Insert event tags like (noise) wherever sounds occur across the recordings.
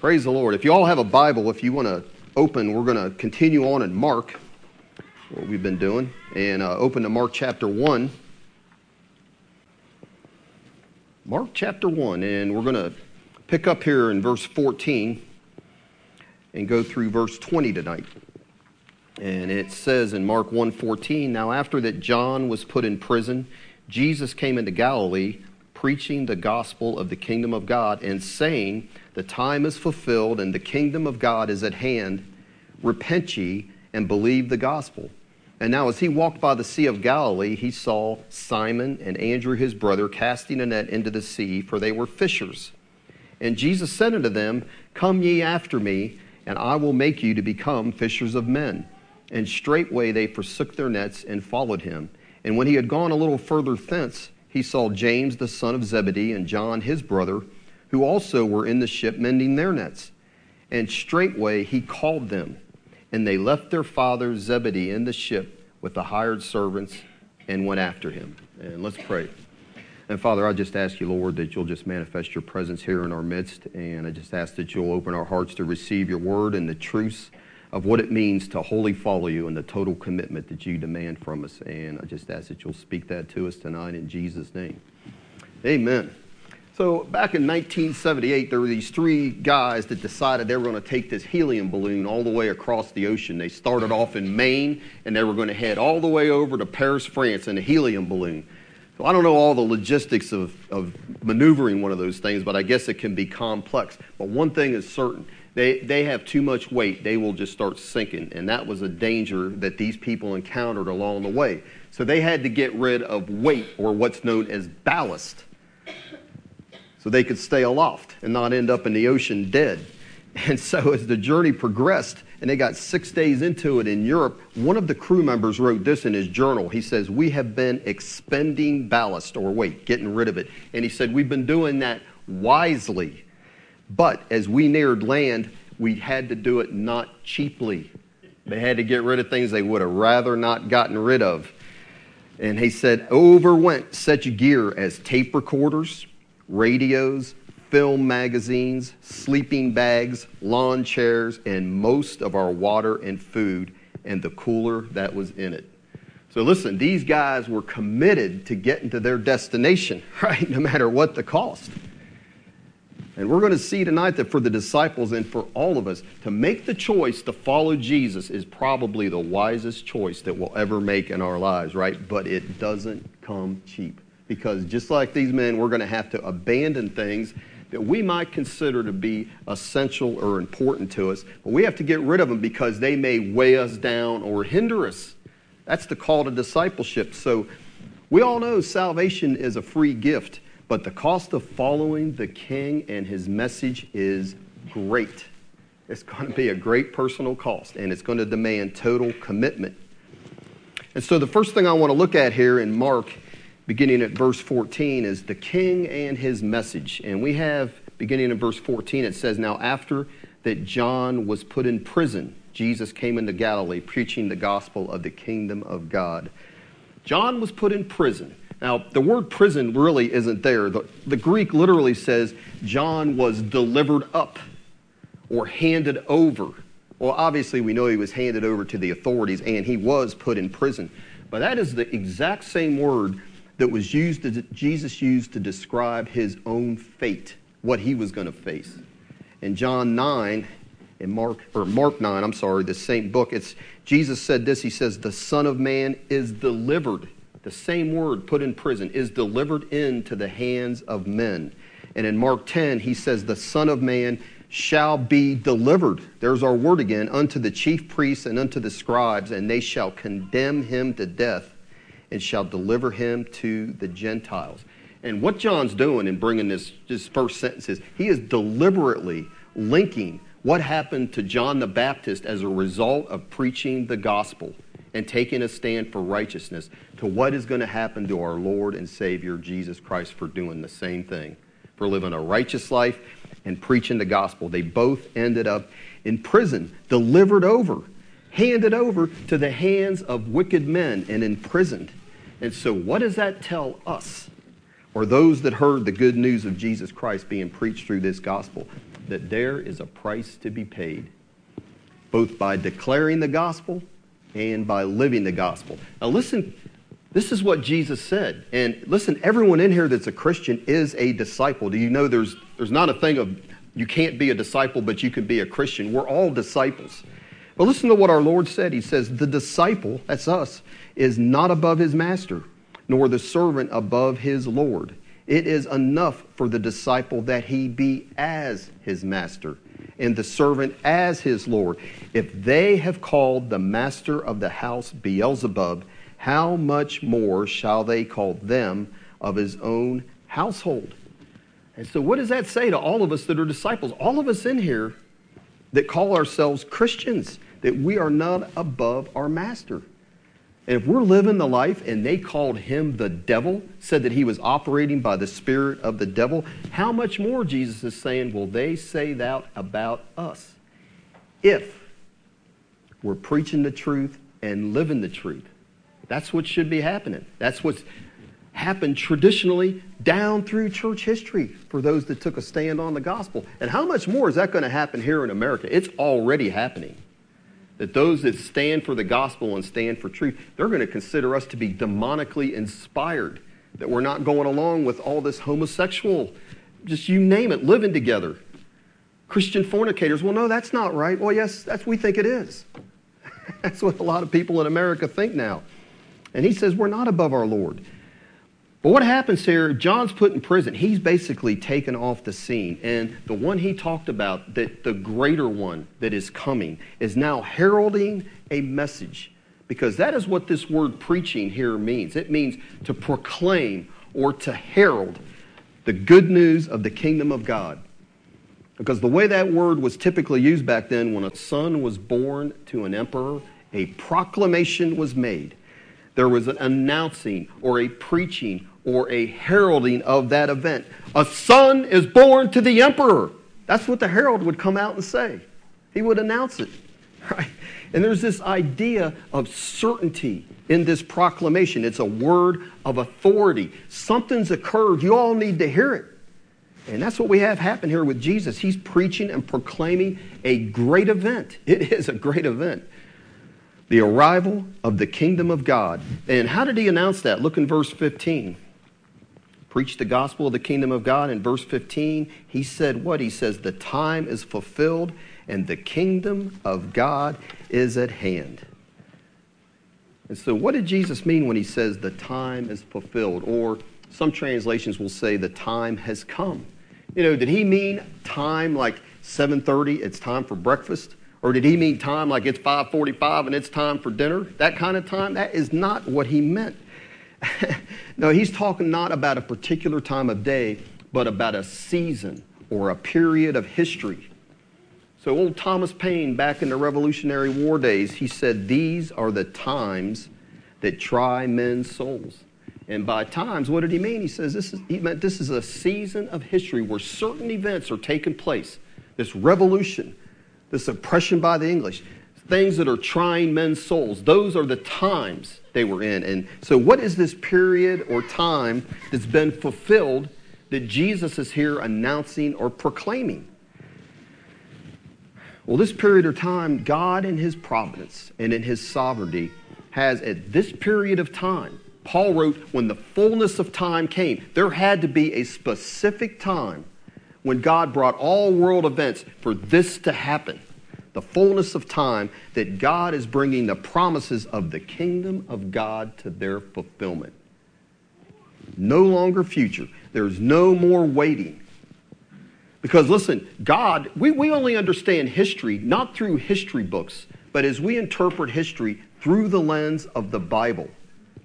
Praise the Lord. If you all have a Bible, if you want to open, we're going to continue on in Mark, what we've been doing, and uh, open to Mark chapter 1. Mark chapter 1, and we're going to pick up here in verse 14 and go through verse 20 tonight. And it says in Mark 1:14, now after that John was put in prison, Jesus came into Galilee preaching the gospel of the kingdom of God and saying, The time is fulfilled and the kingdom of God is at hand. Repent ye and believe the gospel. And now, as he walked by the Sea of Galilee, he saw Simon and Andrew his brother casting a net into the sea, for they were fishers. And Jesus said unto them, Come ye after me, and I will make you to become fishers of men. And straightway they forsook their nets and followed him. And when he had gone a little further thence, he saw James the son of Zebedee and John his brother, who also were in the ship mending their nets. And straightway he called them, and they left their father Zebedee in the ship with the hired servants and went after him. And let's pray. And Father, I just ask you, Lord, that you'll just manifest your presence here in our midst. And I just ask that you'll open our hearts to receive your word and the truths of what it means to wholly follow you and the total commitment that you demand from us. And I just ask that you'll speak that to us tonight in Jesus' name. Amen. So, back in 1978, there were these three guys that decided they were going to take this helium balloon all the way across the ocean. They started off in Maine and they were going to head all the way over to Paris, France in a helium balloon. So, I don't know all the logistics of, of maneuvering one of those things, but I guess it can be complex. But one thing is certain they, they have too much weight, they will just start sinking. And that was a danger that these people encountered along the way. So they had to get rid of weight, or what's known as ballast, so they could stay aloft and not end up in the ocean dead. (laughs) And so as the journey progressed, and they got six days into it in Europe, one of the crew members wrote this in his journal. He says, We have been expending ballast or weight, getting rid of it. And he said, We've been doing that wisely but as we neared land, we had to do it not cheaply. They had to get rid of things they would have rather not gotten rid of. And he said, over went such gear as tape recorders, radios, film magazines, sleeping bags, lawn chairs, and most of our water and food and the cooler that was in it. So listen, these guys were committed to getting to their destination, (laughs) right? No matter what the cost. And we're going to see tonight that for the disciples and for all of us, to make the choice to follow Jesus is probably the wisest choice that we'll ever make in our lives, right? But it doesn't come cheap. Because just like these men, we're going to have to abandon things that we might consider to be essential or important to us, but we have to get rid of them because they may weigh us down or hinder us. That's the call to discipleship. So we all know salvation is a free gift. But the cost of following the king and his message is great. It's going to be a great personal cost, and it's going to demand total commitment. And so, the first thing I want to look at here in Mark, beginning at verse 14, is the king and his message. And we have, beginning in verse 14, it says, Now, after that John was put in prison, Jesus came into Galilee preaching the gospel of the kingdom of God. John was put in prison. Now, the word prison really isn't there. The, the Greek literally says John was delivered up or handed over. Well, obviously, we know he was handed over to the authorities and he was put in prison. But that is the exact same word that was used, to, Jesus used to describe his own fate, what he was going to face. In John 9, in Mark, or Mark 9, I'm sorry, the same book, it's Jesus said this. He says, The Son of Man is delivered the same word put in prison, is delivered into the hands of men. And in Mark 10, he says, The Son of Man shall be delivered. There's our word again, unto the chief priests and unto the scribes, and they shall condemn him to death and shall deliver him to the Gentiles. And what John's doing in bringing this, this first sentence is he is deliberately linking what happened to John the Baptist as a result of preaching the gospel and taking a stand for righteousness to what is going to happen to our Lord and Savior Jesus Christ for doing the same thing, for living a righteous life and preaching the gospel. They both ended up in prison, delivered over, handed over to the hands of wicked men and imprisoned. And so, what does that tell us, or those that heard the good news of Jesus Christ being preached through this gospel? that there is a price to be paid, both by declaring the gospel and by living the gospel. Now, listen, this is what Jesus said. And listen, everyone in here that's a Christian is a disciple. Do you know there's, there's not a thing of you can't be a disciple, but you can be a Christian? We're all disciples. But listen to what our Lord said. He says, The disciple, that's us, is not above his master, nor the servant above his Lord. It is enough for the disciple that he be as his master and the servant as his Lord. If they have called the master of the house Beelzebub, how much more shall they call them of his own household? And so, what does that say to all of us that are disciples? All of us in here that call ourselves Christians, that we are not above our master. And if we're living the life and they called him the devil, said that he was operating by the spirit of the devil, how much more, Jesus is saying, will they say that about us? If we're preaching the truth and living the truth. That's what should be happening. That's what's happened traditionally down through church history for those that took a stand on the gospel. And how much more is that going to happen here in America? It's already happening. That those that stand for the gospel and stand for truth, they're going to consider us to be demonically inspired. That we're not going along with all this homosexual, just you name it, living together. Christian fornicators, well, no, that's not right. Well, yes, that's what we think it is. (laughs) that's what a lot of people in America think now. And he says, We're not above our Lord. But what happens here, John's put in prison. He's basically taken off the scene. And the one he talked about, that the greater one that is coming, is now heralding a message. Because that is what this word preaching here means. It means to proclaim or to herald the good news of the kingdom of God. Because the way that word was typically used back then, when a son was born to an emperor, a proclamation was made there was an announcing or a preaching or a heralding of that event. A son is born to the emperor. That's what the herald would come out and say. He would announce it. (laughs) Right? And there's this idea of certainty in this proclamation. It's a word of authority. Something's occurred. You all need to hear it. And that's what we have happen here with Jesus. He's preaching and proclaiming a great event. (laughs) It is a great event the arrival of the kingdom of God. And how did he announce that? Look in verse 15. Preach the gospel of the kingdom of God. In verse 15, he said what? He says, The time is fulfilled and the kingdom of God is at hand. And so, what did Jesus mean when he says the time is fulfilled? Or some translations will say the time has come. You know, did he mean time like 7:30? It's time for breakfast. Or did he mean time like it's 5:45 and it's time for dinner? That kind of time? That is not what he meant. (laughs) no, he's talking not about a particular time of day, but about a season or a period of history. So old Thomas Paine back in the Revolutionary War days, he said these are the times that try men's souls. And by times, what did he mean? He says this is, he meant this is a season of history where certain events are taking place. This revolution, this oppression by the English, things that are trying men's souls. Those are the times they were in. And so, what is this period or time that's been fulfilled that Jesus is here announcing or proclaiming? Well, this period of time, God in His providence and in His sovereignty has at this period of time, Paul wrote, when the fullness of time came, there had to be a specific time when God brought all world events for this to happen. The fullness of time that God is bringing the promises of the kingdom of God to their fulfillment. No longer future. There's no more waiting. Because listen, God, we, we only understand history not through history books, but as we interpret history through the lens of the Bible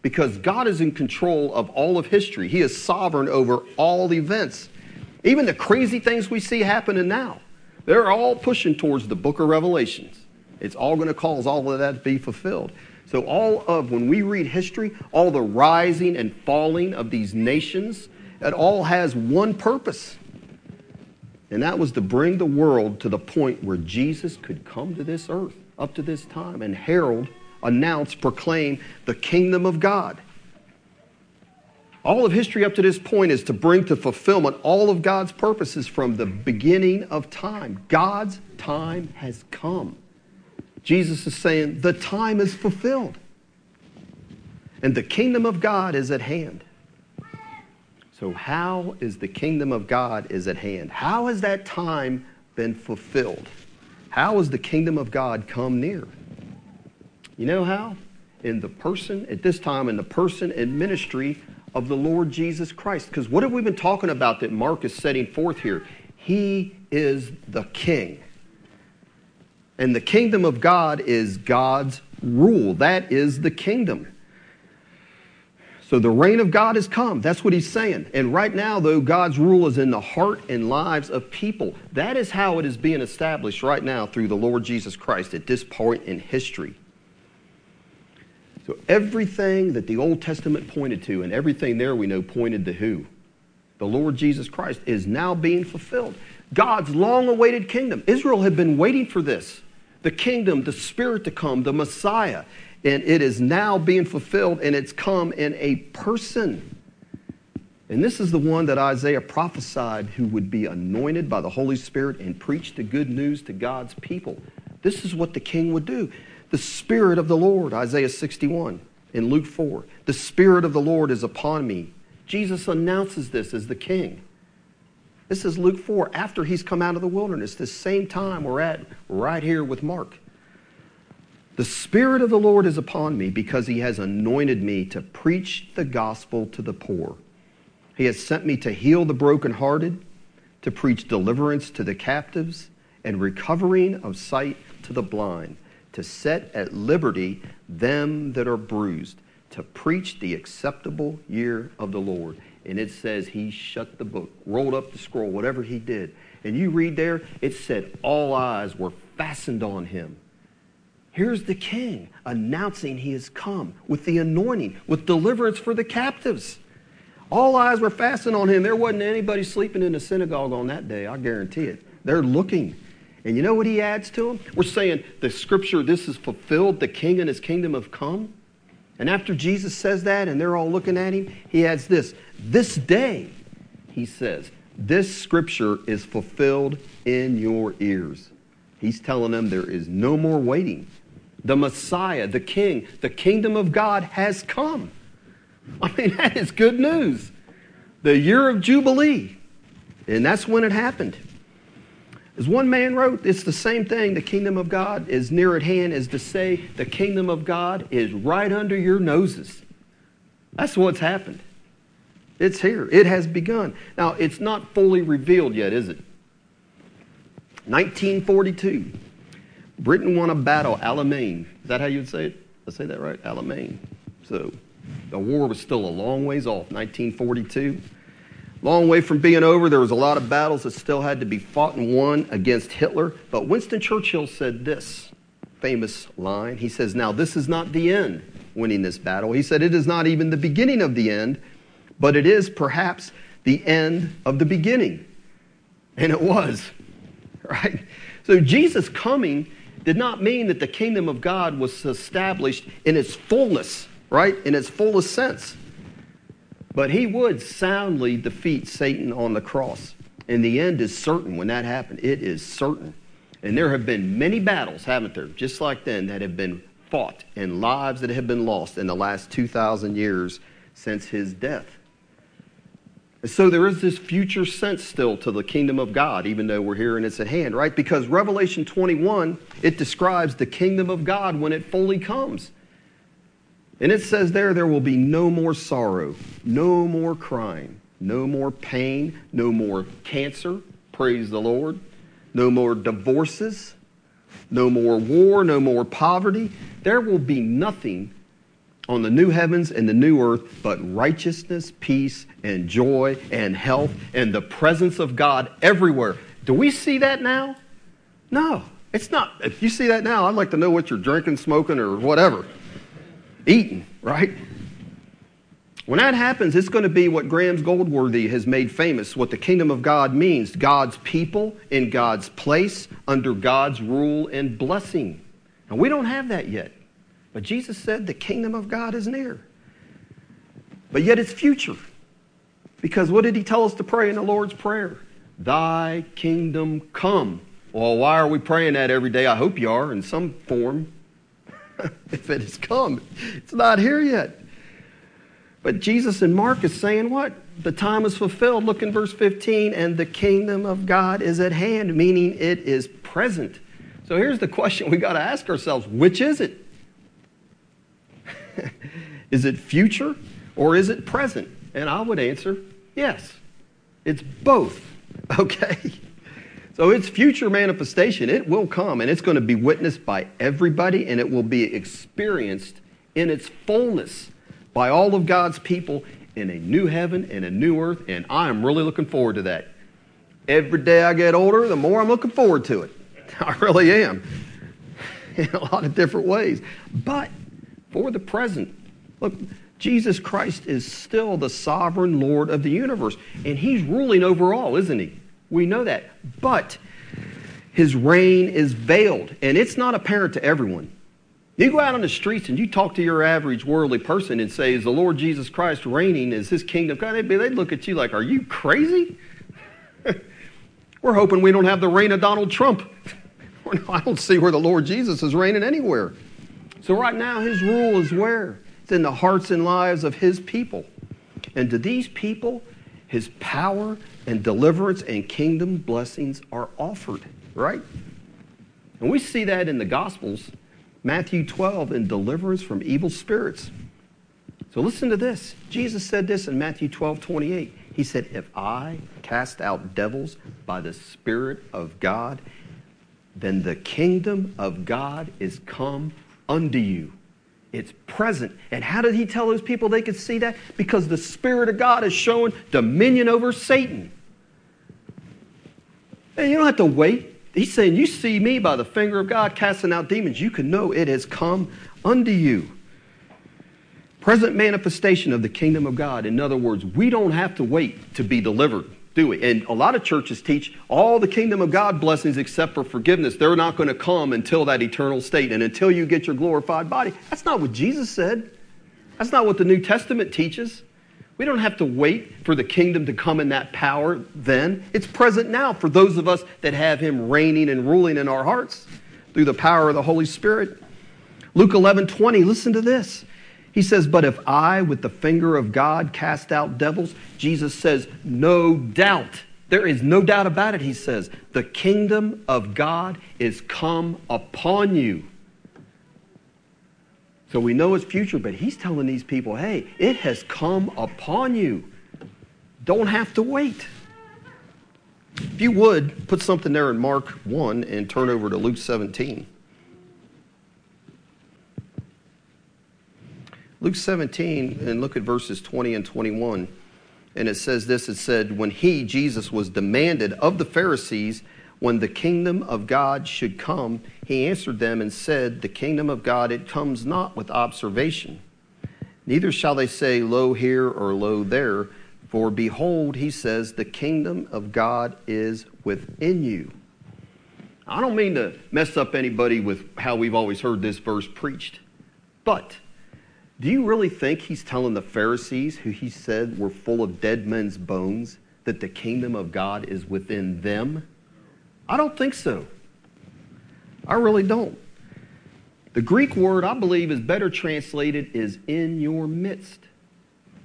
because God is in control of all of history. He is sovereign over all events. Even the crazy things we see happening now, they're all pushing towards the book of Revelations. It's all going to cause all of that to be fulfilled. So, all of, when we read history, all the rising and falling of these nations, it all has one purpose. And that was to bring the world to the point where Jesus could come to this earth up to this time and herald, announce, proclaim the kingdom of God. All of history up to this point is to bring to fulfillment all of God's purposes from the beginning of time. God's time has come. Jesus is saying, the time is fulfilled. And the kingdom of God is at hand. So how is the kingdom of God is at hand? How has that time been fulfilled? How has the kingdom of God come near? You know how? In the person, at this time, in the person and ministry of the Lord Jesus Christ. Because what have we been talking about that Mark is setting forth here? He is the king. And the kingdom of God is God's rule. That is the kingdom. So the reign of God has come. That's what he's saying. And right now, though, God's rule is in the heart and lives of people. That is how it is being established right now through the Lord Jesus Christ at this point in history. So everything that the Old Testament pointed to, and everything there we know pointed to who? The Lord Jesus Christ is now being fulfilled. God's long awaited kingdom. Israel had been waiting for this the kingdom, the Spirit to come, the Messiah. And it is now being fulfilled, and it's come in a person. And this is the one that Isaiah prophesied who would be anointed by the Holy Spirit and preach the good news to God's people. This is what the king would do. The Spirit of the Lord, Isaiah 61 in Luke 4. The Spirit of the Lord is upon me. Jesus announces this as the king. This is Luke 4 after he's come out of the wilderness, the same time we're at right here with Mark. The Spirit of the Lord is upon me because he has anointed me to preach the gospel to the poor. He has sent me to heal the brokenhearted, to preach deliverance to the captives, and recovering of sight to the blind, to set at liberty them that are bruised, to preach the acceptable year of the Lord and it says he shut the book, rolled up the scroll, whatever he did. And you read there, it said all eyes were fastened on him. Here's the king announcing he has come with the anointing, with deliverance for the captives. All eyes were fastened on him. There wasn't anybody sleeping in the synagogue on that day, I guarantee it. They're looking. And you know what he adds to them? We're saying the scripture, this is fulfilled, the king and his kingdom have come. And after Jesus says that and they're all looking at him, he adds this This day, he says, this scripture is fulfilled in your ears. He's telling them there is no more waiting. The Messiah, the King, the kingdom of God has come. I mean, (laughs) that is good news. The year of Jubilee. And that's when it happened. As one man wrote, it's the same thing. The kingdom of God is near at hand as to say the kingdom of God is right under your noses. That's what's happened. It's here. It has begun. Now, it's not fully revealed yet, is it? 1942. Britain won a battle, Alamein. Is that how you'd say it? I say that right? Alamein. So the war was still a long ways off, 1942. Long way from being over. There was a lot of battles that still had to be fought and won against Hitler. But Winston Churchill said this famous line. He says, Now, this is not the end, winning this battle. He said, It is not even the beginning of the end, but it is perhaps the end of the beginning. And it was, (laughs) right? So Jesus coming did not mean that the kingdom of God was established in its fullness, right? In its fullest sense. But he would soundly defeat Satan on the cross. And the end is certain when that happened. It is certain. And there have been many battles, haven't there, just like then, that have been fought and lives that have been lost in the last 2,000 years since his death. And so there is this future sense still to the kingdom of God, even though we're here and it's at hand, right? Because Revelation 21, it describes the kingdom of God when it fully comes. And it says there, there will be no more sorrow, no more crying, no more pain, no more cancer, praise the Lord, no more divorces, no more war, no more poverty. There will be nothing on the new heavens and the new earth but righteousness, peace, and joy and health and the presence of God everywhere. Do we see that now? No, it's not. If you see that now, I'd like to know what you're drinking, smoking, or whatever eaten, right? When that happens, it's going to be what Graeme Goldsworthy has made famous, what the kingdom of God means God's people in God's place, under God's rule and blessing. And we don't have that yet. But Jesus said the kingdom of God is near. But yet it's future. Because what did he tell us to pray in the Lord's Prayer? Thy kingdom come. Well, why are we praying that every day? I hope you are in some form. (laughs) if it has come, it's not here yet. But Jesus in Mark is saying what? The time is fulfilled. Look in verse 15, and the kingdom of God is at hand, meaning it is present. So here's the question we got to ask ourselves which is it? (laughs) is it future or is it present? And I would answer yes. It's both. (laughs) Okay? So it's future manifestation. It will come and it's going to be witnessed by everybody and it will be experienced in its fullness by all of God's people in a new heaven and a new earth. And I am really looking forward to that. Every day I get older, the more I'm looking forward to it. (laughs) I really am (laughs) in a lot of different ways. But for the present, look, Jesus Christ is still the sovereign Lord of the universe, and He's ruling over all, isn't He? We know that. But His reign is veiled, and it's not apparent to everyone. You go out on the streets and you talk to your average worldly person and say, Is the Lord Jesus Christ reigning? Is His kingdom? God, they'd, they'd look at you like, Are you crazy? (laughs) We're hoping we don't have the reign of Donald Trump. (laughs) I don't see where the Lord Jesus is reigning anywhere. So, right now, His rule is where? It's in the hearts and lives of His people. And to these people, His power and deliverance and kingdom blessings are offered, right? And we see that in the Gospels. Matthew 12, in deliverance from evil spirits. So listen to this. Jesus said this in Matthew 12, 28. He said, If I cast out devils by the Spirit of God, then the kingdom of God is come unto you. It's present. And how did he tell those people they could see that? Because the Spirit of God is showing dominion over Satan. And you don't have to wait. He's saying, You see me by the finger of God casting out demons. You can know it has come unto you. Present manifestation of the kingdom of God. In other words, we don't have to wait to be delivered, do we? And a lot of churches teach all the kingdom of God blessings except for forgiveness. They're not going to come until that eternal state and until you get your glorified body. That's not what Jesus said. That's not what the New Testament teaches. We don't have to wait for the kingdom to come in that power then. It's present now for those of us that have Him reigning and ruling in our hearts through the power of the Holy Spirit. Luke 11 20, listen to this. He says, But if I, with the finger of God, cast out devils, Jesus says, No doubt. There is no doubt about it, he says. The kingdom of God is come upon you. So we know it's future, but he's telling these people, hey, it has come upon you. Don't have to wait. If you would, put something there in Mark 1 and turn over to Luke 17. Luke 17, and look at verses 20 and 21. And it says this it said, When he, Jesus, was demanded of the Pharisees when the kingdom of God should come, he answered them and said, The kingdom of God, it comes not with observation. Neither shall they say, Lo here or lo there. For behold, he says, The kingdom of God is within you. I don't mean to mess up anybody with how we've always heard this verse preached, but do you really think he's telling the Pharisees, who he said were full of dead men's bones, that the kingdom of God is within them? I don't think so. I really don't. The Greek word I believe is better translated is in your midst.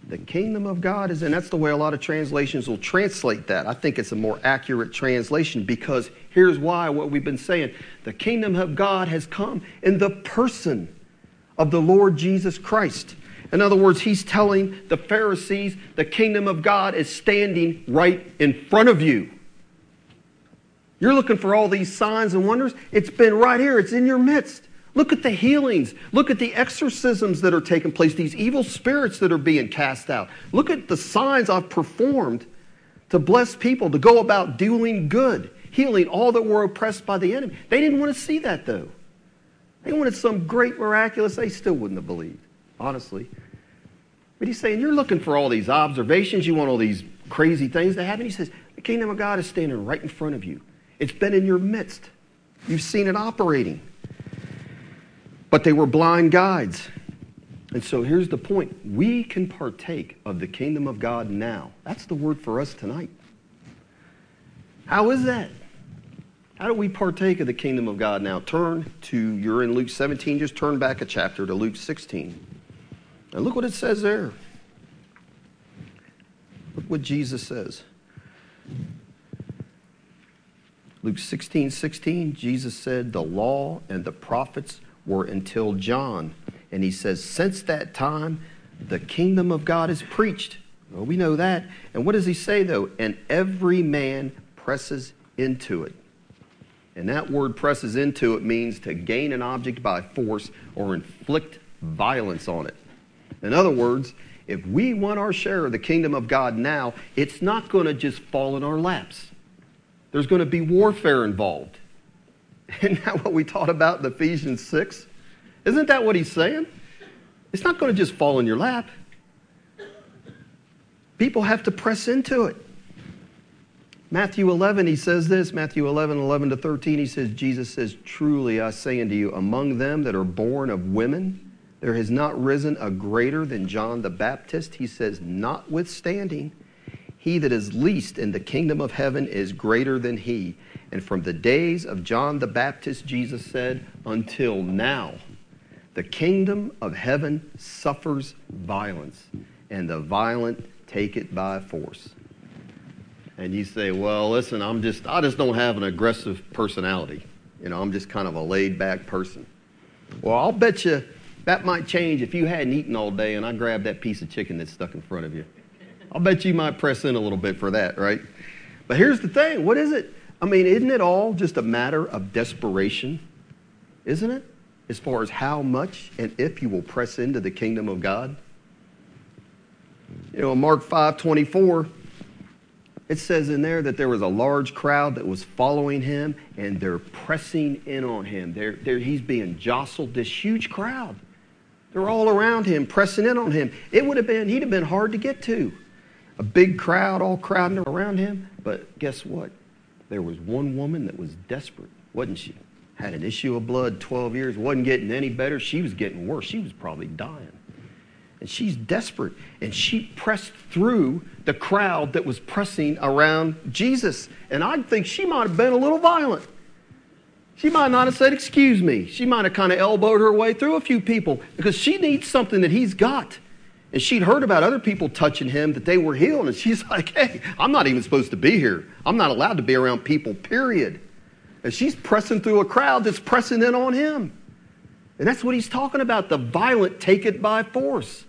The kingdom of God is in. That's the way a lot of translations will translate that. I think it's a more accurate translation because here's why what we've been saying. The kingdom of God has come in the person of the Lord Jesus Christ. In other words, he's telling the Pharisees the kingdom of God is standing right in front of you. You're looking for all these signs and wonders. It's been right here, it's in your midst. Look at the healings. Look at the exorcisms that are taking place, these evil spirits that are being cast out. Look at the signs I've performed to bless people, to go about doing good, healing all that were oppressed by the enemy. They didn't want to see that, though. They wanted some great miraculous, they still wouldn't have believed, honestly. But he's saying, You're looking for all these observations, you want all these crazy things to happen. He says, The kingdom of God is standing right in front of you. It's been in your midst. You've seen it operating. But they were blind guides. And so here's the point we can partake of the kingdom of God now. That's the word for us tonight. How is that? How do we partake of the kingdom of God now? Turn to, you're in Luke 17, just turn back a chapter to Luke 16. And look what it says there. Look what Jesus says. Luke 16, 16, Jesus said, The law and the prophets were until John. And he says, Since that time, the kingdom of God is preached. Well, we know that. And what does he say, though? And every man presses into it. And that word presses into it means to gain an object by force or inflict violence on it. In other words, if we want our share of the kingdom of God now, it's not going to just fall in our laps. There's going to be warfare involved. (laughs) Isn't that what we taught about in Ephesians 6? Isn't that what he's saying? It's not going to just fall in your lap. People have to press into it. Matthew 11, he says this Matthew 11, 11 to 13, he says, Jesus says, Truly I say unto you, among them that are born of women, there has not risen a greater than John the Baptist. He says, Notwithstanding, he that is least in the kingdom of heaven is greater than he. And from the days of John the Baptist, Jesus said, until now, the kingdom of heaven suffers violence, and the violent take it by force and you say, well, listen, I'm just, I just don't have an aggressive personality. You know, I'm just kind of a laid back person. Well, I'll bet you that might change if you hadn't eaten all day and I grabbed that piece of chicken that's stuck in front of you. I'll bet you might press in a little bit for that, right? But here's the thing what is it? I mean, isn't it all just a matter of desperation? Isn't it? As far as how much and if you will press into the kingdom of God. You know, Mark 5 24, it says in there that there was a large crowd that was following him and they're pressing in on him. They're, they're, he's being jostled, this huge crowd. They're all around him, pressing in on him. It would have been, he'd have been hard to get to. A big crowd all crowding around him. But guess what? There was one woman that was desperate, wasn't she? Had an issue of blood 12 years, wasn't getting any better. She was getting worse. She was probably dying. And she's desperate. And she pressed through the crowd that was pressing around Jesus. And I think she might have been a little violent. She might not have said, Excuse me. She might have kind of elbowed her way through a few people because she needs something that he's got. And she'd heard about other people touching him that they were healed. And she's (laughs) like, Hey, I'm not even supposed to be here. I'm not allowed to be around people, period. And she's pressing through a crowd that's pressing in on him. And that's what he's talking about the violent take it by force.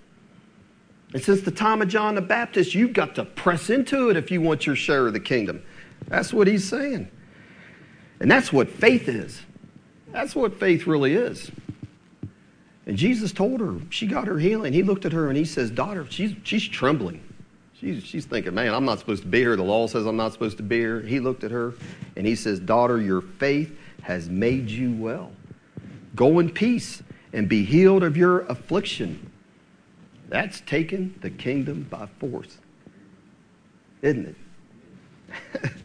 And since the time of John the Baptist, you've got to press into it if you want your share of the kingdom. That's what he's saying. And that's what faith is. That's what faith really is. And Jesus told her, she got her healing. He looked at her and he says, Daughter, she's, she's trembling. She's, she's thinking, Man, I'm not supposed to be here. The law says I'm not supposed to be here. He looked at her and he says, Daughter, your faith has made you well. Go in peace and be healed of your affliction. That's taking the kingdom by force, isn't it? (laughs)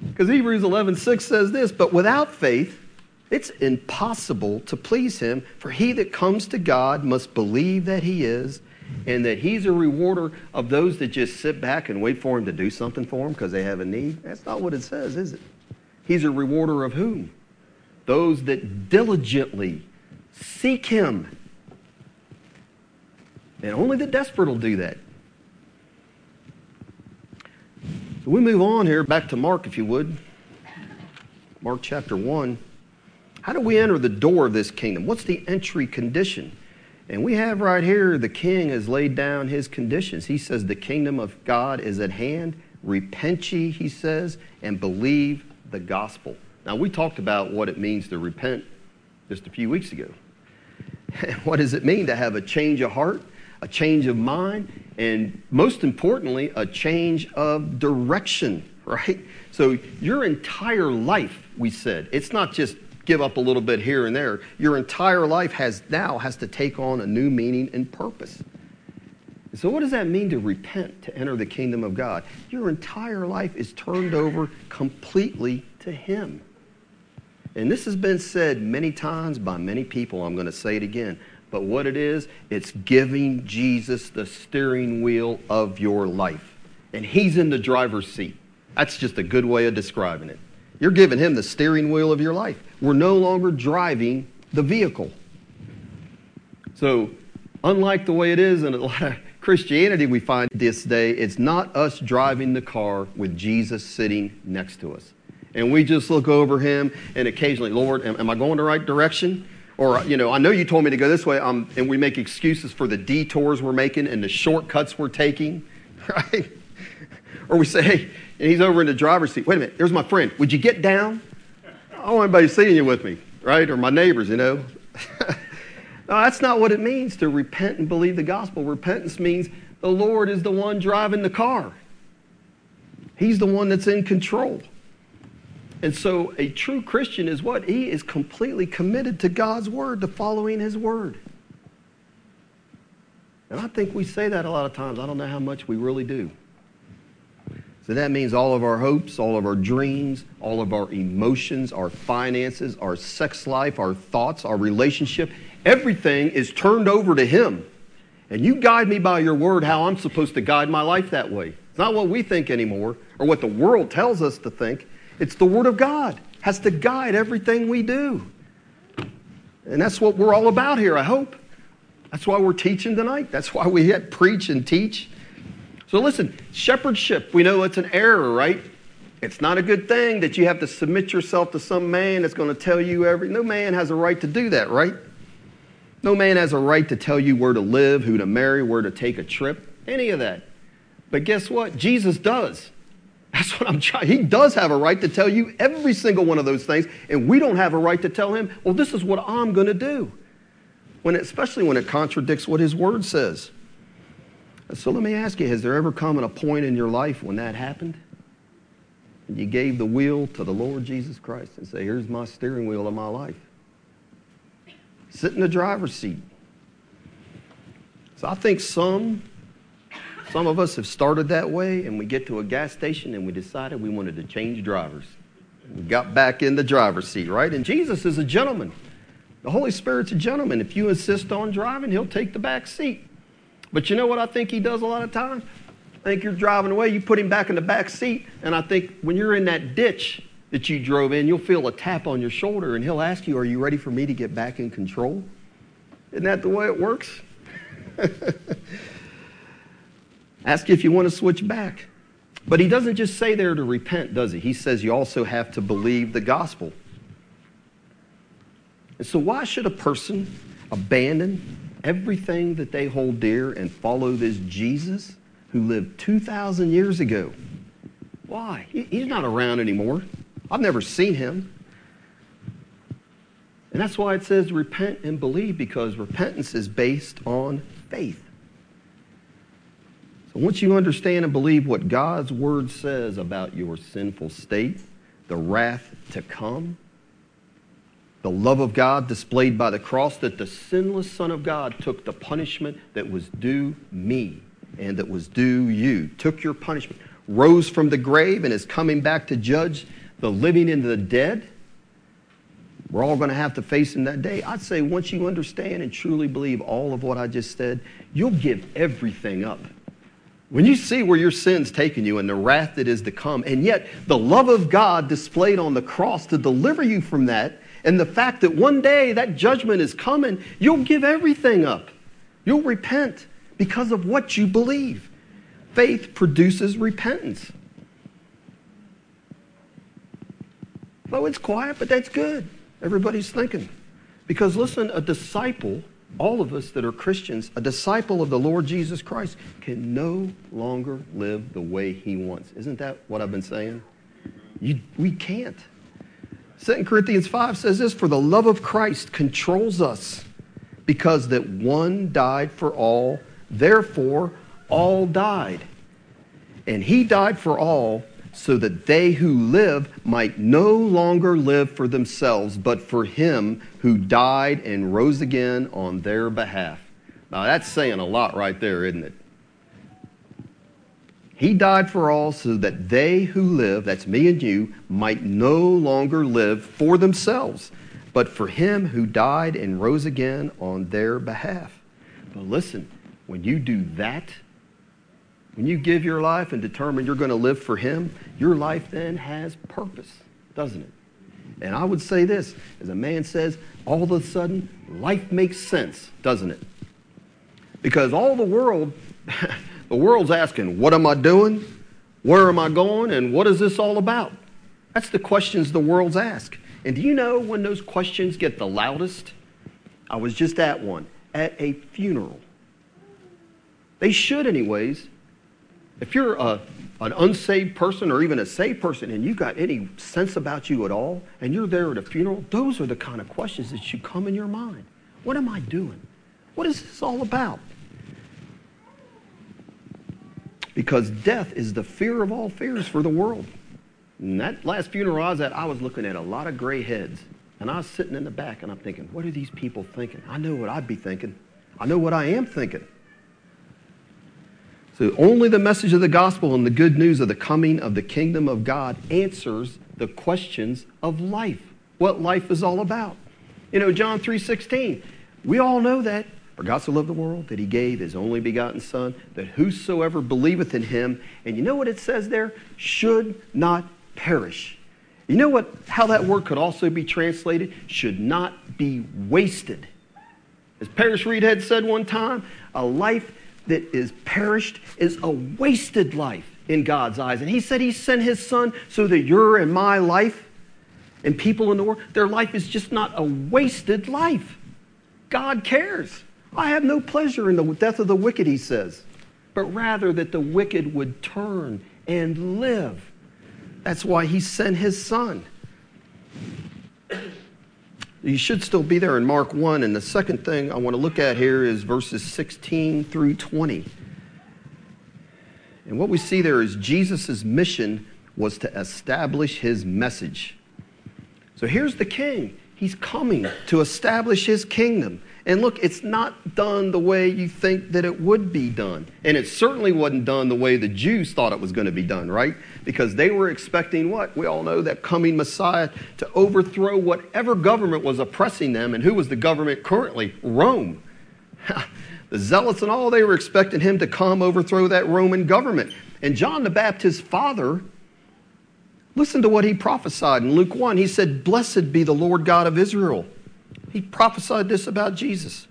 Because Hebrews 11 6 says this, but without faith, it's impossible to please him, for he that comes to God must believe that he is, and that he's a rewarder of those that just sit back and wait for him to do something for them because they have a need. That's not what it says, is it? He's a rewarder of whom? Those that diligently seek him and only the desperate will do that. So we move on here back to Mark, if you would. Mark chapter 1. How do we enter the door of this kingdom? What's the entry condition? And we have right here the king has laid down his conditions. He says the kingdom of God is at hand. Repent ye, he says, and believe the gospel. Now, we talked about what it means to repent just a few weeks ago. (laughs) what does it mean to have a change of heart? A change of mind, and most importantly, a change of direction, (laughs) right? So your entire life, we said, it's not just give up a little bit here and there. Your entire life has now has to take on a new meaning and purpose. So what does that mean to repent, to enter the kingdom of God? Your entire life is turned over completely to Him. And this has been said many times by many people. I'm going to say it again. But what it is, it's giving Jesus the steering wheel of your life. And he's in the driver's seat. That's just a good way of describing it. You're giving him the steering wheel of your life. We're no longer driving the vehicle. So, unlike the way it is in a lot of (laughs) Christianity we find this day, it's not us driving the car with Jesus sitting next to us. And we just look over him and occasionally, Lord, am, am I going the right direction? Or, you know, I know you told me to go this way, um, and we make excuses for the detours we're making and the shortcuts we're taking, (laughs) right? Or we say, hey, and he's over in the driver's seat. Wait a minute, there's my friend. Would you get down? I don't want anybody seeing you with me, right? Or my neighbors, you know. (laughs) no, that's not what it means to repent and believe the gospel. Repentance means the Lord is the one driving the car, He's the one that's in control. And so a true Christian is what? He is completely committed to God's word, to following His word. And I think we say that a lot of times. I don't know how much we really do. So that means all of our hopes, all of our dreams, all of our emotions, our finances, our sex life, our thoughts, our relationship, everything is turned over to Him. And you guide me by your word how I'm supposed to guide my life that way. It's not what we think anymore or what the world tells us to think. It's the word of God has to guide everything we do. And that's what we're all about here, I hope. That's why we're teaching tonight. That's why we preach and teach. So listen, shepherdship, we know it's an error, right? It's not a good thing that you have to submit yourself to some man that's going to tell you every. No man has a right to do that, right? No man has a right to tell you where to live, who to marry, where to take a trip, any of that. But guess what? Jesus does. That's what I'm trying. He does have a right to tell you every single one of those things, and we don't have a right to tell him, well, this is what I'm going to do. When it, especially when it contradicts what his word says. So let me ask you has there ever come a point in your life when that happened? And you gave the wheel to the Lord Jesus Christ and say, Here's my steering wheel of my life. Sit in the driver's seat. So I think some some of us have started that way and we get to a gas station and we decided we wanted to change drivers. We got back in the driver's seat, right? And Jesus is a gentleman. The Holy Spirit's a gentleman. If you insist on driving, he'll take the back seat. But you know what I think he does a lot of times? I think you're driving away, you put him back in the back seat, and I think when you're in that ditch that you drove in, you'll feel a tap on your shoulder, and he'll ask you, Are you ready for me to get back in control? Isn't that the way it works? (laughs) ask if you want to switch back. But he doesn't just say there to repent, does he? He says you also have to believe the gospel. And so, why should a person abandon everything that they hold dear and follow this Jesus who lived 2,000 years ago. Why? He's not around anymore. I've never seen him. And that's why it says repent and believe, because repentance is based on faith. So once you understand and believe what God's word says about your sinful state, the wrath to come, the love of God displayed by the cross, that the sinless Son of God took the punishment that was due me and that was due you, took your punishment, rose from the grave, and is coming back to judge the living and the dead. We're all going to have to face him that day. I'd say once you understand and truly believe all of what I just said, you'll give everything up. When you see where your sin's taken you and the wrath that is to come, and yet the love of God displayed on the cross to deliver you from that, and the fact that one day that judgment is coming, you'll give everything up. You'll repent because of what you believe. Faith produces repentance. Oh, it's quiet, but that's good. Everybody's thinking. Because listen, a disciple, all of us that are Christians, a disciple of the Lord Jesus Christ can no longer live the way he wants. Isn't that what I've been saying? You, we can't. 2 Corinthians 5 says this For the love of Christ controls us, because that one died for all, therefore all died. And he died for all, so that they who live might no longer live for themselves, but for him who died and rose again on their behalf. Now that's saying a lot right there, isn't it? He died for all so that they who live, that's me and you, might no longer live for themselves, but for him who died and rose again on their behalf. But listen, when you do that, when you give your life and determine you're going to live for him, your life then has purpose, doesn't it? And I would say this as a man says, all of a sudden, life makes sense, doesn't it? Because all the world, (laughs) the world's asking, what am I doing? Where am I going? And what is this all about? That's the questions the world's ask. And do you know when those questions get the loudest? I was just at one, at a funeral. They should, anyways. If you're a, an unsaved person or even a saved person and you've got any sense about you at all and you're there at a funeral, those are the kind of questions that should come in your mind. What am I doing? What is this all about? Because death is the fear of all fears for the world. And that last funeral I was at, I was looking at a lot of gray heads. And I was sitting in the back and I'm thinking, what are these people thinking? I know what I'd be thinking. I know what I am thinking. So only the message of the gospel and the good news of the coming of the kingdom of God answers the questions of life. What life is all about. You know, John 3:16. We all know that. For God so loved the world that he gave his only begotten Son, that whosoever believeth in him, and you know what it says there? Should not perish. You know what how that word could also be translated? Should not be wasted. As Paris Reed had said one time, a life that is perished is a wasted life in God's eyes. And he said he sent his son so that your and my life and people in the world, their life is just not a wasted life. God cares. I have no pleasure in the death of the wicked, he says, but rather that the wicked would turn and live. That's why he sent his son. You should still be there in Mark 1. And the second thing I want to look at here is verses 16 through 20. And what we see there is Jesus' mission was to establish his message. So here's the king. He's coming to establish his kingdom. And look, it's not done the way you think that it would be done. And it certainly wasn't done the way the Jews thought it was going to be done, right? Because they were expecting what? We all know that coming Messiah to overthrow whatever government was oppressing them. And who was the government currently? Rome. the zealots and all, they were expecting him to come overthrow that Roman government. And John the Baptist's father, listen to what he prophesied in Luke 1. He said, Blessed be the Lord God of Israel he prophesied this about Jesus.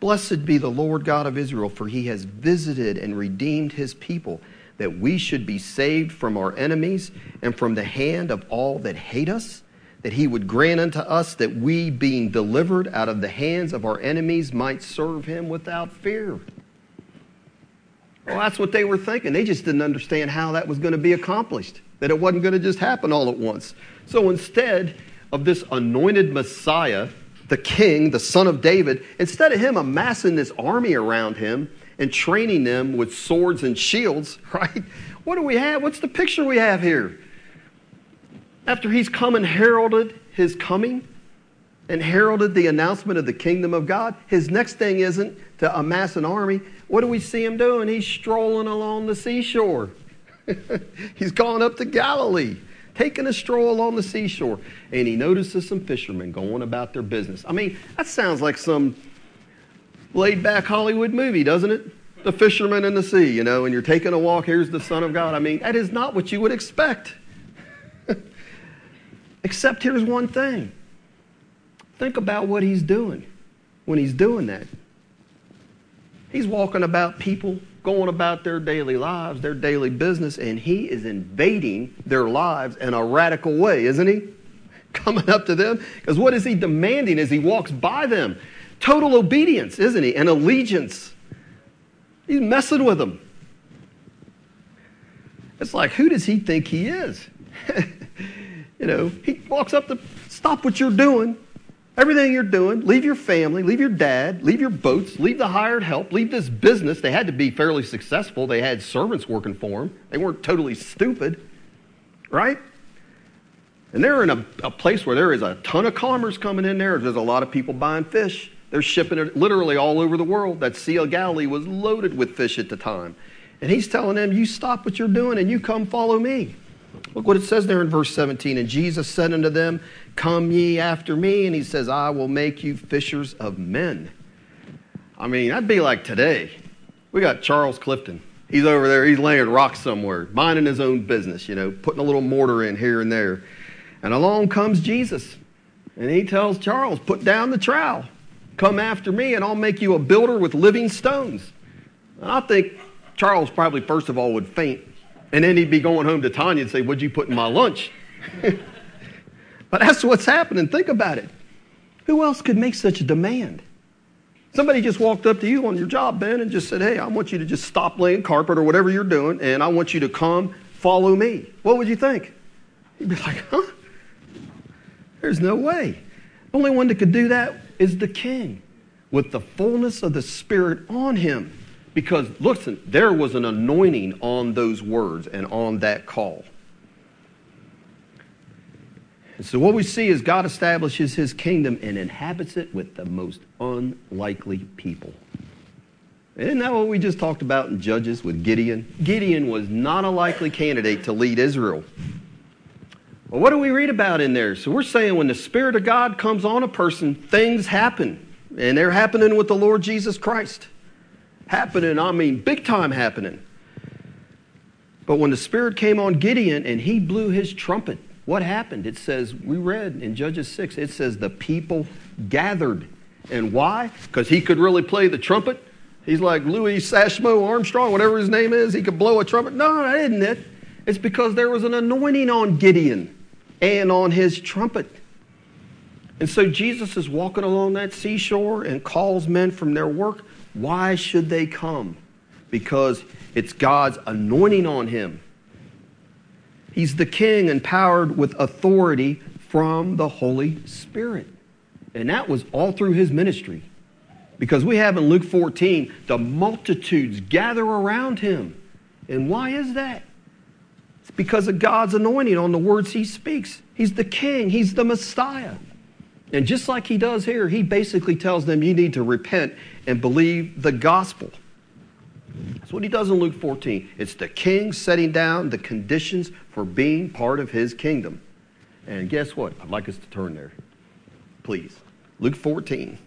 Blessed be the Lord God of Israel, for he has visited and redeemed his people, that we should be saved from our enemies and from the hand of all that hate us, that he would grant unto us that we, being delivered out of the hands of our enemies, might serve him without fear. Well, that's what they were thinking. They just didn't understand how that was going to be accomplished, that it wasn't going to just happen all at once. So instead of this anointed Messiah, the king, the son of David, instead of him amassing this army around him and training them with swords and shields, (laughs) right? What do we have? What's the picture we have here? After he's come and heralded his coming and heralded the announcement of the kingdom of God, his next thing isn't to amass an army. What do we see him doing? He's strolling along the seashore. (laughs) he's gone up to Galilee taking a stroll along the seashore, and he notices some fishermen going about their business. I mean, that sounds like some laid back Hollywood movie, doesn't it? The fisherman in the sea, you know, and you're taking a walk, here's the Son of God. I mean, that is not what you would expect. (laughs) Except here's one thing think about what he's doing when he's doing that. He's walking about people going about their daily lives, their daily business, and he is invading their lives in a radical way, isn't he? (laughs) Coming up to them. Because what is he demanding as he walks by them? Total obedience, isn't he? And allegiance. He's messing with them. It's like, who does he think he is? (laughs) you know, he walks up to stop what you're doing. Everything you're doing, leave your family, leave your dad, leave your boats, leave the hired help, leave this business. They had to be fairly successful. They had servants working for them. They weren't totally stupid, right? And they're in a, a place where there is a ton of commerce coming in there. There's a lot of people buying fish. They're shipping it literally all over the world. That Sea of Galilee was loaded with fish at the time. And he's telling them, You stop what you're doing and you come follow me. Look what it says there in verse 17. And Jesus said unto them, Come ye after me. And he says, I will make you fishers of men. I mean, that'd be like today. We got Charles Clifton. He's over there, he's laying rocks somewhere, minding his own business, you know, putting a little mortar in here and there. And along comes Jesus. And he tells Charles, Put down the trowel. Come after me, and I'll make you a builder with living stones. And I think Charles probably, first of all, would faint. And then he'd be going home to Tanya and say, What'd you put in my lunch? (laughs) but that's what's happening. Think about it. Who else could make such a demand? Somebody just walked up to you on your job, Ben, and just said, Hey, I want you to just stop laying carpet or whatever you're doing, and I want you to come follow me. What would you think? You'd be like, Huh? There's no way. The only one that could do that is the king with the fullness of the Spirit on him. Because, listen, there was an anointing on those words and on that call. And so, what we see is God establishes his kingdom and inhabits it with the most unlikely people. Isn't that what we just talked about in Judges with Gideon? Gideon was not a likely candidate to lead Israel. Well, what do we read about in there? So we're saying when the Spirit of God comes on a person, things happen. And they're happening with the Lord Jesus Christ. Happening, I mean, big time happening. But when the Spirit came on Gideon and he blew his trumpet, what happened? It says, we read in Judges 6, it says the people gathered. And why? Because he could really play the trumpet. He's like Louis Satchmo Armstrong, whatever his name is. He could blow a trumpet. No, that isn't it. It's because there was an anointing on Gideon and on his trumpet. And so Jesus is walking along that seashore and calls men from their work. Why should they come? Because it's God's anointing on him. He's the king empowered with authority from the Holy Spirit. And that was all through his ministry. Because we have in Luke 14, the multitudes gather around him. And why is that? It's because of God's anointing on the words he speaks. He's the king, he's the Messiah. And just like he does here, he basically tells them you need to repent and believe the gospel. That's what he does in Luke 14. It's the king setting down the conditions for being part of his kingdom. And guess what? I'd like us to turn there. Please. Luke 14.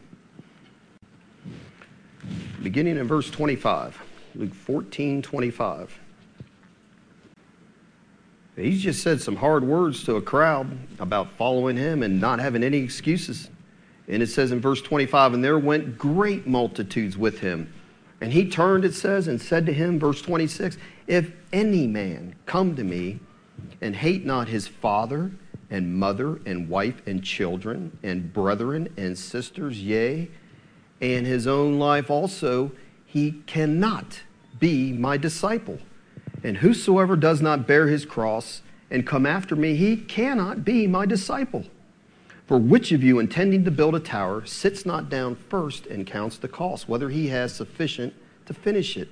Beginning in verse 25. Luke 14, 25. He's just said some hard words to a crowd about following him and not having any excuses. And it says in verse 25, and there went great multitudes with him. And he turned, it says, and said to him, verse 26, If any man come to me and hate not his father and mother and wife and children and brethren and sisters, yea, and his own life also, he cannot be my disciple. And whosoever does not bear his cross and come after me, he cannot be my disciple. For which of you, intending to build a tower, sits not down first and counts the cost, whether he has sufficient to finish it?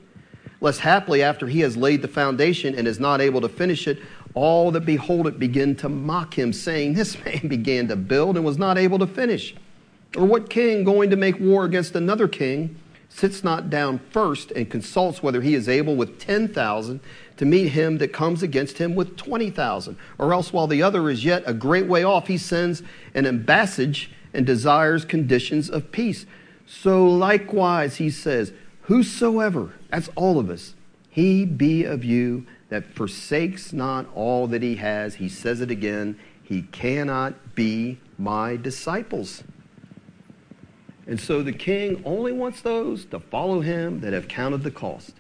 Lest haply, after he has laid the foundation and is not able to finish it, all that behold it begin to mock him, saying, This (laughs) man began to build and was not able to finish. Or what king going to make war against another king sits not down first and consults whether he is able with 10,000 to meet him that comes against him with 20,000. Or else, while the other is yet a great way off, he sends an embassage and desires conditions of peace. So likewise, he says, Whosoever, that's all of us, he be of you that forsakes not all that he has, he says it again, he cannot be my disciples. And so the king only wants those to follow him that have counted the cost.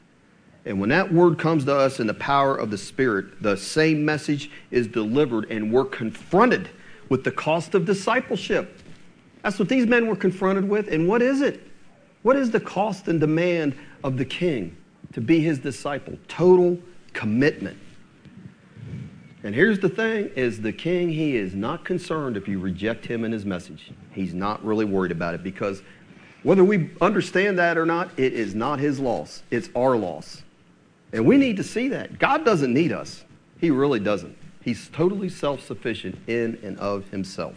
And when that word comes to us in the power of the Spirit, the same message is delivered, and we're confronted with the cost of discipleship. That's what these men were confronted with. And what is it? What is the cost and demand of the king to be his disciple? Total commitment. And here's the thing is the king he is not concerned if you reject him and his message. He's not really worried about it because whether we understand that or not, it is not his loss. It's our loss. And we need to see that. God doesn't need us. He really doesn't. He's totally self sufficient in and of himself.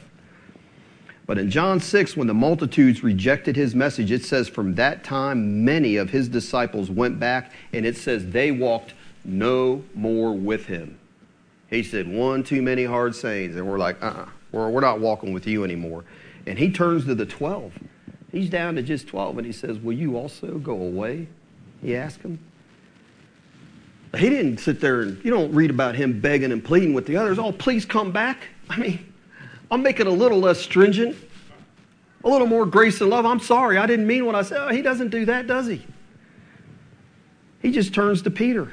But in John 6, when the multitudes rejected his message, it says, From that time, many of his disciples went back, and it says they walked no more with him. He said, One too many hard sayings. And we're like, Uh uh-uh, uh, we're, we're not walking with you anymore. And he turns to the 12. He's down to just 12, and he says, Will you also go away? He asked him. He didn't sit there and, you don't read about him begging and pleading with the others. Oh, please come back. I mean, I'll make it a little less stringent, a little more grace and love. I'm sorry, I didn't mean what I said. Oh, he doesn't do that, does he? He just turns to Peter.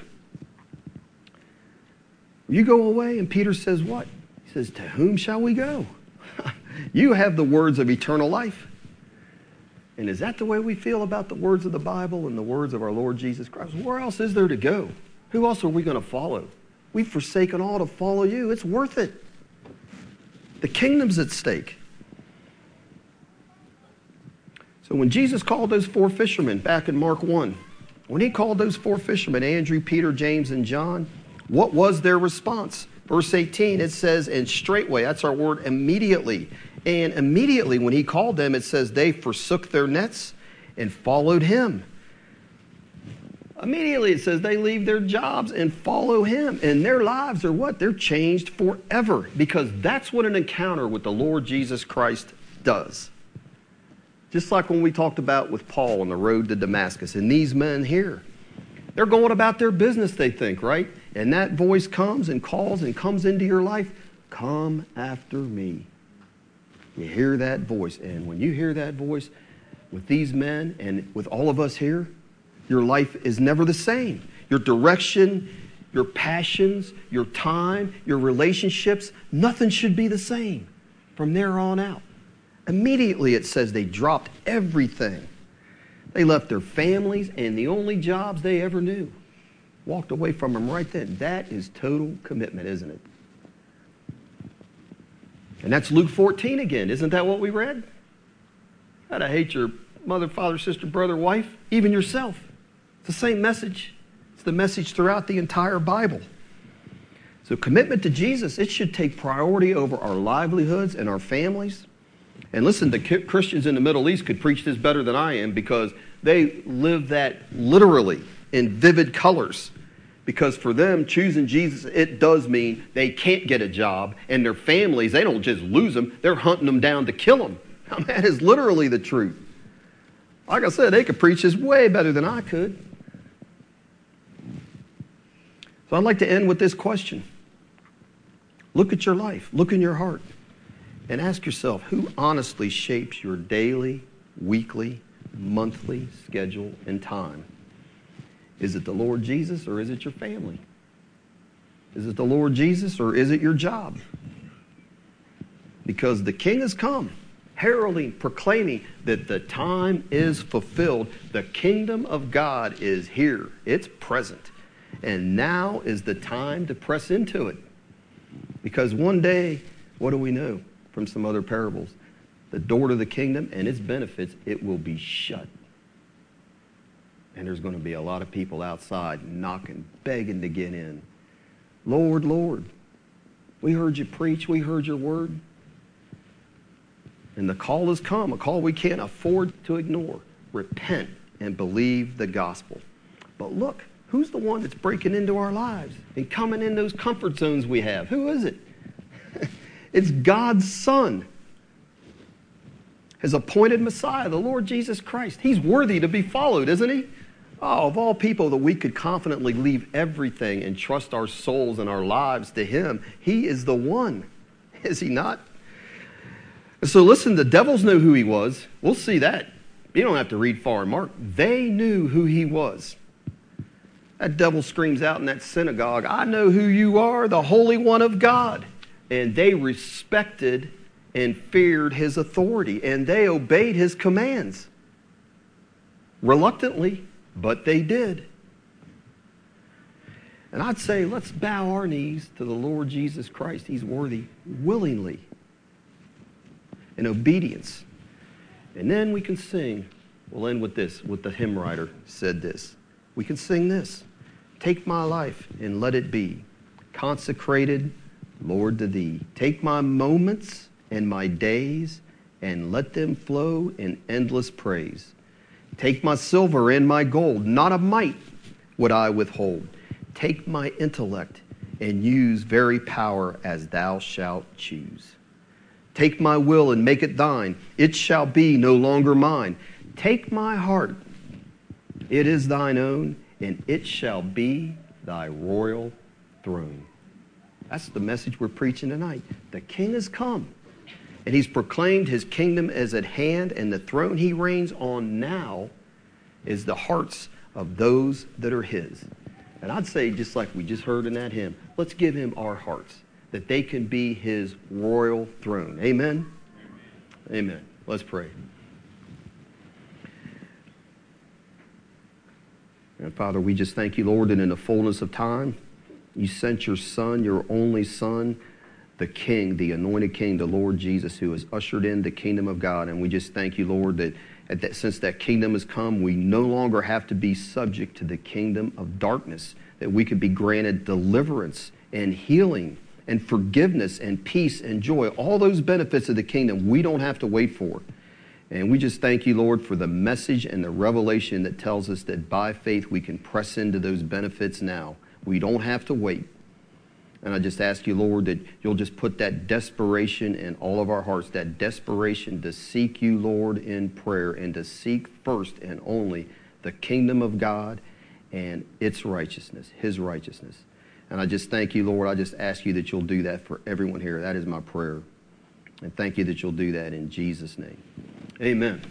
You go away, and Peter says, What? He says, To whom shall we go? (laughs) you have the words of eternal life. And is that the way we feel about the words of the Bible and the words of our Lord Jesus Christ? Where else is there to go? Who else are we going to follow? We've forsaken all to follow you. It's worth it. The kingdom's at stake. So when Jesus called those four fishermen back in Mark 1, when he called those four fishermen, Andrew, Peter, James, and John, what was their response? Verse 18, it says, and straightway, that's our word, immediately. And immediately when he called them, it says, they forsook their nets and followed him. Immediately it says they leave their jobs and follow him. And their lives are what? They're changed forever because that's what an encounter with the Lord Jesus Christ does. Just like when we talked about with Paul on the road to Damascus and these men here. They're going about their business, they think, right? And that voice comes and calls and comes into your life Come after me. You hear that voice. And when you hear that voice with these men and with all of us here, your life is never the same. Your direction, your passions, your time, your relationships, nothing should be the same from there on out. Immediately it says they dropped everything. They left their families and the only jobs they ever knew walked away from him right then. That is total commitment, isn't it? And that's Luke 14 again. Isn't that what we read? How to hate your mother, father, sister, brother, wife, even yourself. It's the same message. It's the message throughout the entire Bible. So, commitment to Jesus, it should take priority over our livelihoods and our families. And listen, the Christians in the Middle East could preach this better than I am because they live that literally in vivid colors. Because for them, choosing Jesus, it does mean they can't get a job, and their families, they don't just lose them, they're hunting them down to kill them. Now, (laughs) that is literally the truth. Like I said, they could preach this way better than I could. So I'd like to end with this question Look at your life, look in your heart, and ask yourself who honestly shapes your daily, weekly, monthly schedule and time? Is it the Lord Jesus or is it your family? Is it the Lord Jesus or is it your job? Because the King has come, heralding, proclaiming that the time is fulfilled. The kingdom of God is here, it's present. And now is the time to press into it. Because one day, what do we know from some other parables? The door to the kingdom and its benefits, it will be shut and there's going to be a lot of people outside knocking, begging to get in. Lord, Lord, we heard you preach, we heard your word. And the call has come, a call we can't afford to ignore. Repent and believe the gospel. But look, who's the one that's breaking into our lives and coming in those comfort zones we have? Who is it? (laughs) it's God's Son, his appointed Messiah, the Lord Jesus Christ. He's worthy to be followed, isn't he? Oh, of all people that we could confidently leave everything and trust our souls and our lives to Him, He is the one. (laughs) Is He not? So listen, the devils knew who He was. We'll see that. You don't have to read far Mark. They knew who He was. That devil screams out in that synagogue, I know who you are, the Holy One of God. And they respected and feared His authority, and they obeyed His commands. Reluctantly, but they did. And I'd say let's bow our knees to the Lord Jesus Christ. He's worthy willingly in obedience. And then we can sing. We'll end with this, what the hymn writer said this. We can sing this Take my life and let it be consecrated, Lord, to thee. Take my moments and my days and let them flow in endless praise. Take my silver and my gold, not a mite would I withhold. Take my intellect and use very power as thou shalt choose. Take my will and make it thine. It shall be no longer mine. Take my heart. It is thine own, and it shall be thy royal throne. That's the message we're preaching tonight. The king has come, and he's proclaimed his kingdom is at hand, and the throne he reigns on now is the hearts of those that are his. And I'd say, just like we just heard in that hymn, let's give him our hearts that they can be his royal throne. Amen? Amen. Let's pray. And Father, we just thank you, Lord, that in the fullness of time, you sent your Son, your only Son, the King, the anointed King, the Lord Jesus, who has ushered in the kingdom of God. And we just thank you, Lord, that, that since that kingdom has come, we no longer have to be subject to the kingdom of darkness, that we could be granted deliverance and healing and forgiveness and peace and joy, all those benefits of the kingdom we don't have to wait for. And we just thank you, Lord, for the message and the revelation that tells us that by faith we can press into those benefits now. We don't have to wait. And I just ask you, Lord, that you'll just put that desperation in all of our hearts, that desperation to seek you, Lord, in prayer and to seek first and only the kingdom of God and its righteousness, his righteousness. And I just thank you, Lord. I just ask you that you'll do that for everyone here. That is my prayer. And thank you that you'll do that in Jesus' name. Amen.